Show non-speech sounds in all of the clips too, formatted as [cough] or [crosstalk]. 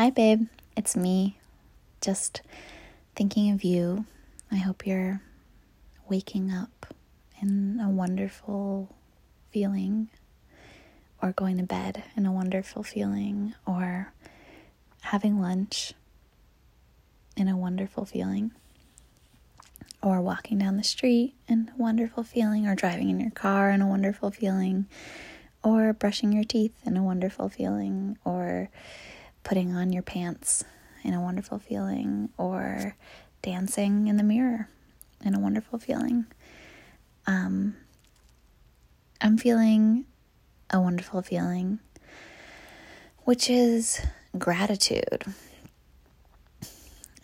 Hi, babe. It's me. Just thinking of you. I hope you're waking up in a wonderful feeling, or going to bed in a wonderful feeling, or having lunch in a wonderful feeling, or walking down the street in a wonderful feeling, or driving in your car in a wonderful feeling, or brushing your teeth in a wonderful feeling, or putting on your pants in a wonderful feeling, or dancing in the mirror in a wonderful feeling. Um, I'm feeling a wonderful feeling, which is gratitude.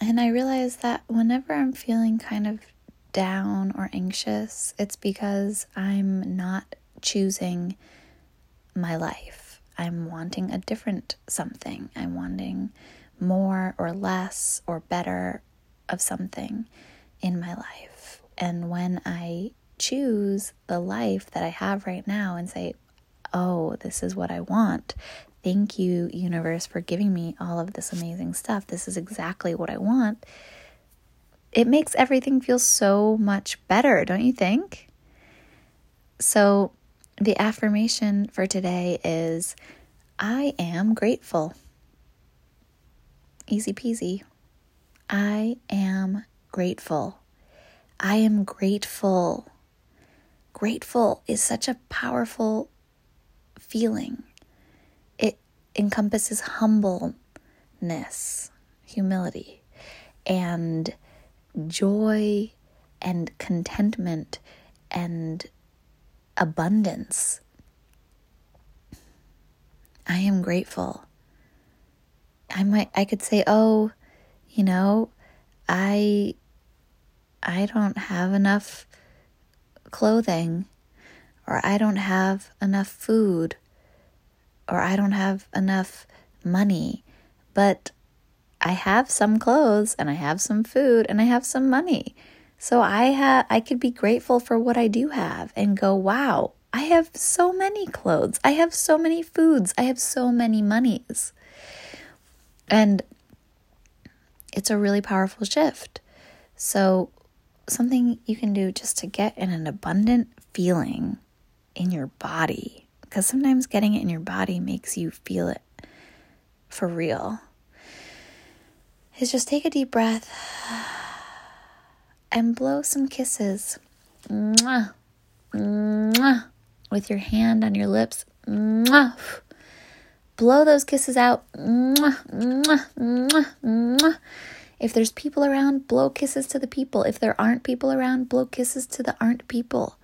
And I realize that whenever I'm feeling kind of down or anxious, it's because I'm not choosing my life. I'm wanting a different something. I'm wanting more or less or better of something in my life. And when I choose the life that I have right now and say, oh, this is what I want. Thank you, universe, for giving me all of this amazing stuff. This is exactly what I want. It makes everything feel so much better, don't you think? So, the affirmation for today is I am grateful. Easy peasy. I am grateful. I am grateful. Grateful is such a powerful feeling. It encompasses humbleness, humility, and joy and contentment and abundance. I am grateful. I might I could say, "Oh, you know, I I don't have enough clothing or I don't have enough food or I don't have enough money, but I have some clothes and I have some food and I have some money. So I have I could be grateful for what I do have and go, "Wow, I have so many clothes. I have so many foods. I have so many monies." And it's a really powerful shift. So something you can do just to get in an abundant feeling in your body because sometimes getting it in your body makes you feel it for real is just take a deep breath and blow some kisses Mwah. Mwah. with your hand on your lips Mwah. blow those kisses out if there's people around, blow kisses to the people. If there aren't people around, blow kisses to the aren't people.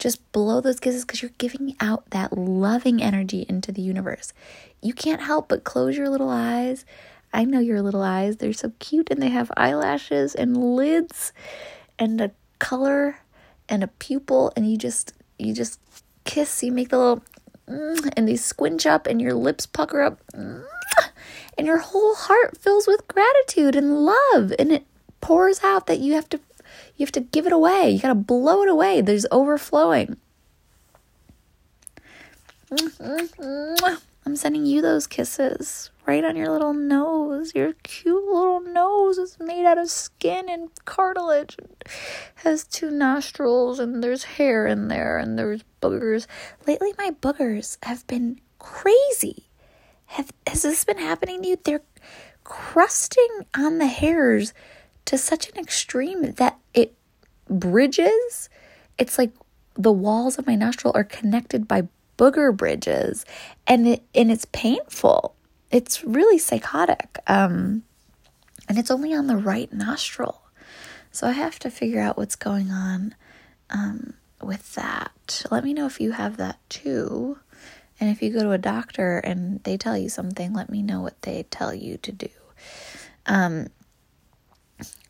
Just blow those kisses because you're giving out that loving energy into the universe. You can't help but close your little eyes. I know your little eyes. They're so cute and they have eyelashes and lids and a color and a pupil and you just you just kiss. You make the little mm, and they squinch up and your lips pucker up. Mm, and your whole heart fills with gratitude and love and it pours out that you have to you have to give it away. You got to blow it away. There's overflowing. I'm sending you those kisses right on your little nose. Your cute little nose is made out of skin and cartilage. It has two nostrils and there's hair in there and there's boogers. Lately my boogers have been crazy. Have has this been happening to you? They're crusting on the hairs to such an extreme that it bridges. It's like the walls of my nostril are connected by booger bridges and it and it's painful. It's really psychotic. Um and it's only on the right nostril. So I have to figure out what's going on um, with that. Let me know if you have that too. And if you go to a doctor and they tell you something, let me know what they tell you to do. Um,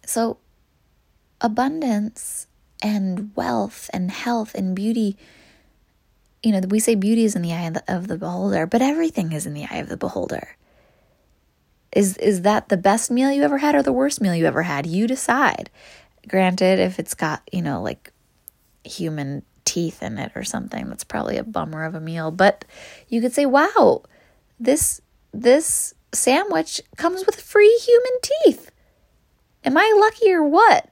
so, abundance and wealth and health and beauty you know, we say beauty is in the eye of the, of the, beholder, but everything is in the eye of the beholder. Is is that the best meal you ever had or the worst meal you ever had? You decide. Granted, if it's got, you know, like human teeth in it or something. That's probably a bummer of a meal, but you could say, "Wow, this this sandwich comes with free human teeth. Am I lucky or what?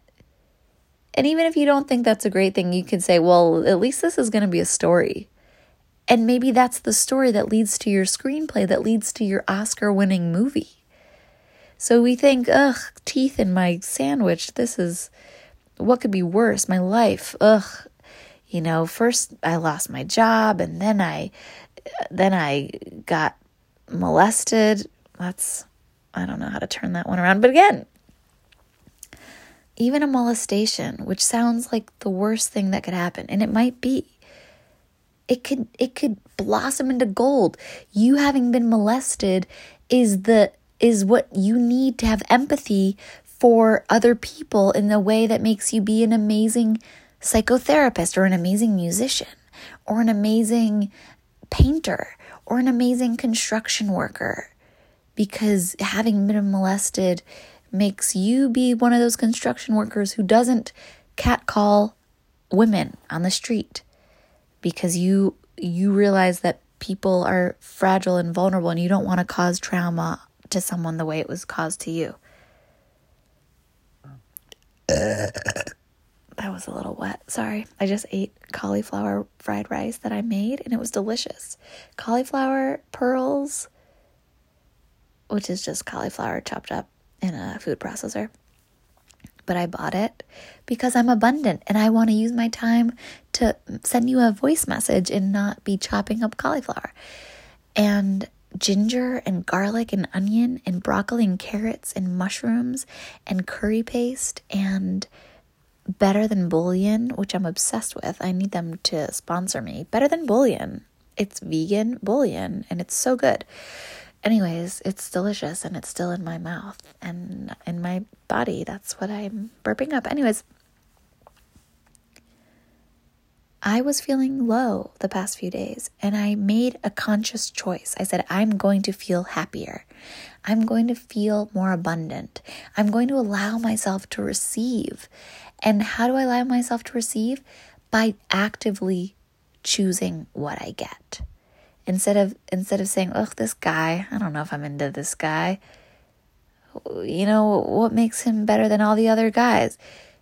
And even if you don't think that's a great thing, you can say, well, at least this is going to be a story. And maybe that's the story that leads to your screenplay, that leads to your Oscar winning movie. So we think, ugh, teeth in my sandwich. This is what could be worse? My life. Ugh. You know, first I lost my job and then I then I got molested. That's I don't know how to turn that one around. But again, even a molestation, which sounds like the worst thing that could happen, and it might be. It could it could blossom into gold. You having been molested is the is what you need to have empathy for other people in the way that makes you be an amazing psychotherapist or an amazing musician or an amazing painter or an amazing construction worker because having been molested makes you be one of those construction workers who doesn't catcall women on the street because you you realize that people are fragile and vulnerable and you don't want to cause trauma to someone the way it was caused to you. [laughs] that was a little wet. Sorry. I just ate cauliflower fried rice that I made and it was delicious. Cauliflower pearls, which is just cauliflower chopped up in a food processor. But I bought it because I'm abundant and I want to use my time to send you a voice message and not be chopping up cauliflower. And ginger and garlic and onion and broccoli and carrots and mushrooms and curry paste and better than bouillon, which I'm obsessed with. I need them to sponsor me. Better than bouillon. It's vegan bouillon and it's so good. Anyways, it's delicious and it's still in my mouth and in my body. That's what I'm burping up. Anyways, I was feeling low the past few days and I made a conscious choice. I said, I'm going to feel happier. I'm going to feel more abundant. I'm going to allow myself to receive. And how do I allow myself to receive? By actively choosing what I get. Instead of instead of saying, "Ugh, this guy, I don't know if I'm into this guy." You know, what makes him better than all the other guys?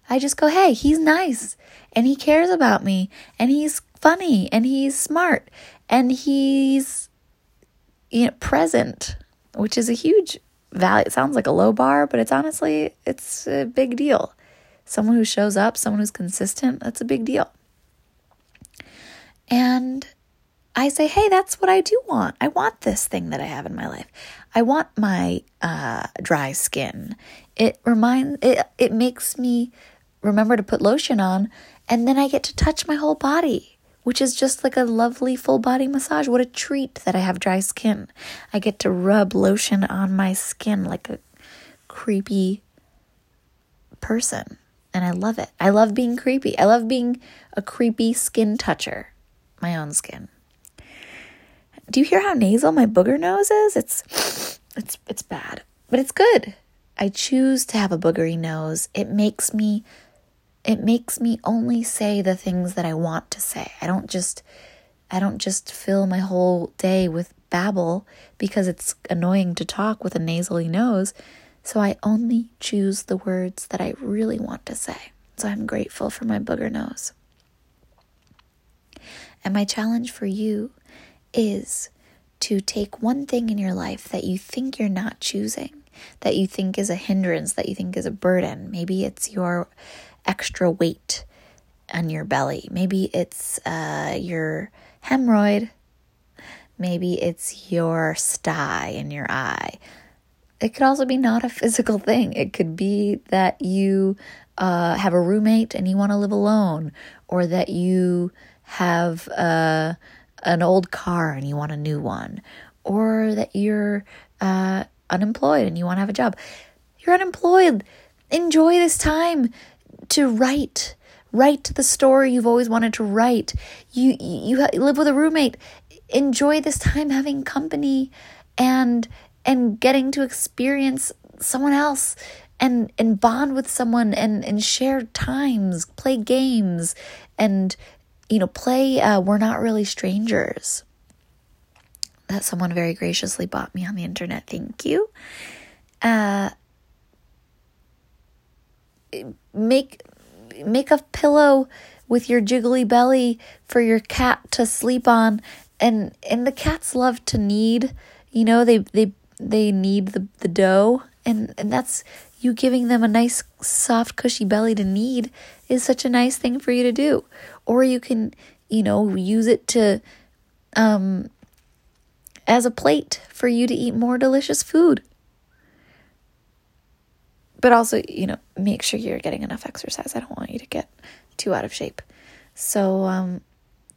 I just go, hey, he's nice and he cares about me and he's funny and he's smart and he's you know present, which is a huge value. It sounds like a low bar, but it's honestly it's a big deal. Someone who shows up, someone who's consistent, that's a big deal. And I say, hey, that's what I do want. I want this thing that I have in my life. I want my uh, dry skin. It reminds it. It makes me remember to put lotion on, and then I get to touch my whole body, which is just like a lovely full body massage. What a treat that I have dry skin. I get to rub lotion on my skin like a creepy person, and I love it. I love being creepy. I love being a creepy skin toucher, my own skin. Do you hear how nasal my booger nose is? It's it's it's bad, but it's good. I choose to have a boogery nose. It makes me it makes me only say the things that I want to say. I don't just I don't just fill my whole day with babble because it's annoying to talk with a nasally nose. So I only choose the words that I really want to say. So I'm grateful for my booger nose. And my challenge for you is to take one thing in your life that you think you're not choosing, that you think is a hindrance, that you think is a burden. Maybe it's your extra weight on your belly. Maybe it's uh, your hemorrhoid. Maybe it's your sty in your eye. It could also be not a physical thing. It could be that you uh, have a roommate and you want to live alone, or that you have uh, an old car and you want a new one, or that you're uh, unemployed and you want to have a job. You're unemployed. Enjoy this time to write write the story you've always wanted to write you you live with a roommate enjoy this time having company and and getting to experience someone else and and bond with someone and and share times play games and you know play uh, we're not really strangers that someone very graciously bought me on the internet. Thank you. Uh, make make a pillow with your jiggly belly for your cat to sleep on and and the cats love to knead you know they they they knead the, the dough and and that's you giving them a nice soft cushy belly to knead is such a nice thing for you to do. Or you can you know use it to um as a plate for you to eat more delicious food. But also you know make sure you're getting enough exercise. I don't want you to get too out of shape. So um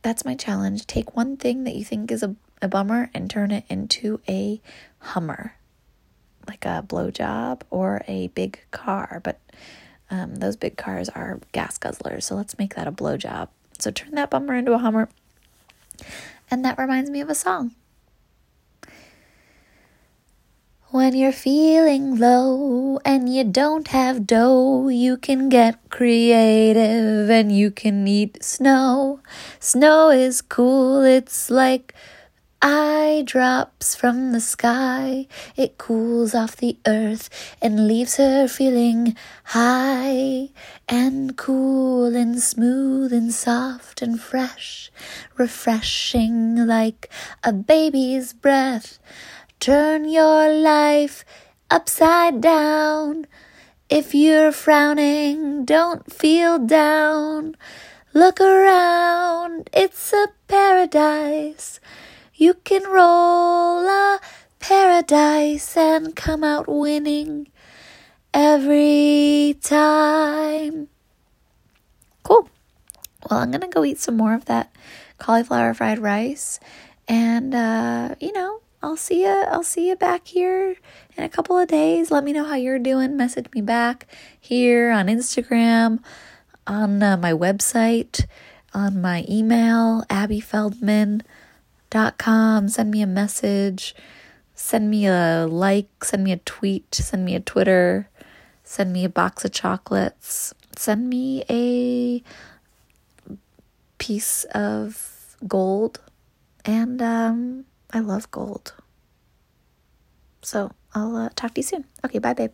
that's my challenge. Take one thing that you think is a, a bummer and turn it into a hummer like a blowjob or a big car, but um, those big cars are gas guzzlers. So let's make that a blowjob. So turn that bummer into a Hummer. And that reminds me of a song. When you're feeling low and you don't have dough, you can get creative and you can eat snow. Snow is cool, it's like eye drops from the sky. It cools off the earth and leaves her feeling high and cool and smooth and soft and fresh, refreshing like a baby's breath. Turn your life upside down. If you're frowning, don't feel down. Look around, it's a paradise. You can roll a paradise and come out winning every time. Cool. Well, I'm going to go eat some more of that cauliflower fried rice and uh, you know, I'll see you I'll see you back here in a couple of days. Let me know how you're doing. Message me back here on Instagram, on uh, my website, on my email, Abby Feldman com. Send me a message. Send me a like. Send me a tweet. Send me a Twitter. Send me a box of chocolates. Send me a piece of gold. And um, I love gold. So I'll uh, talk to you soon. Okay, bye, babe.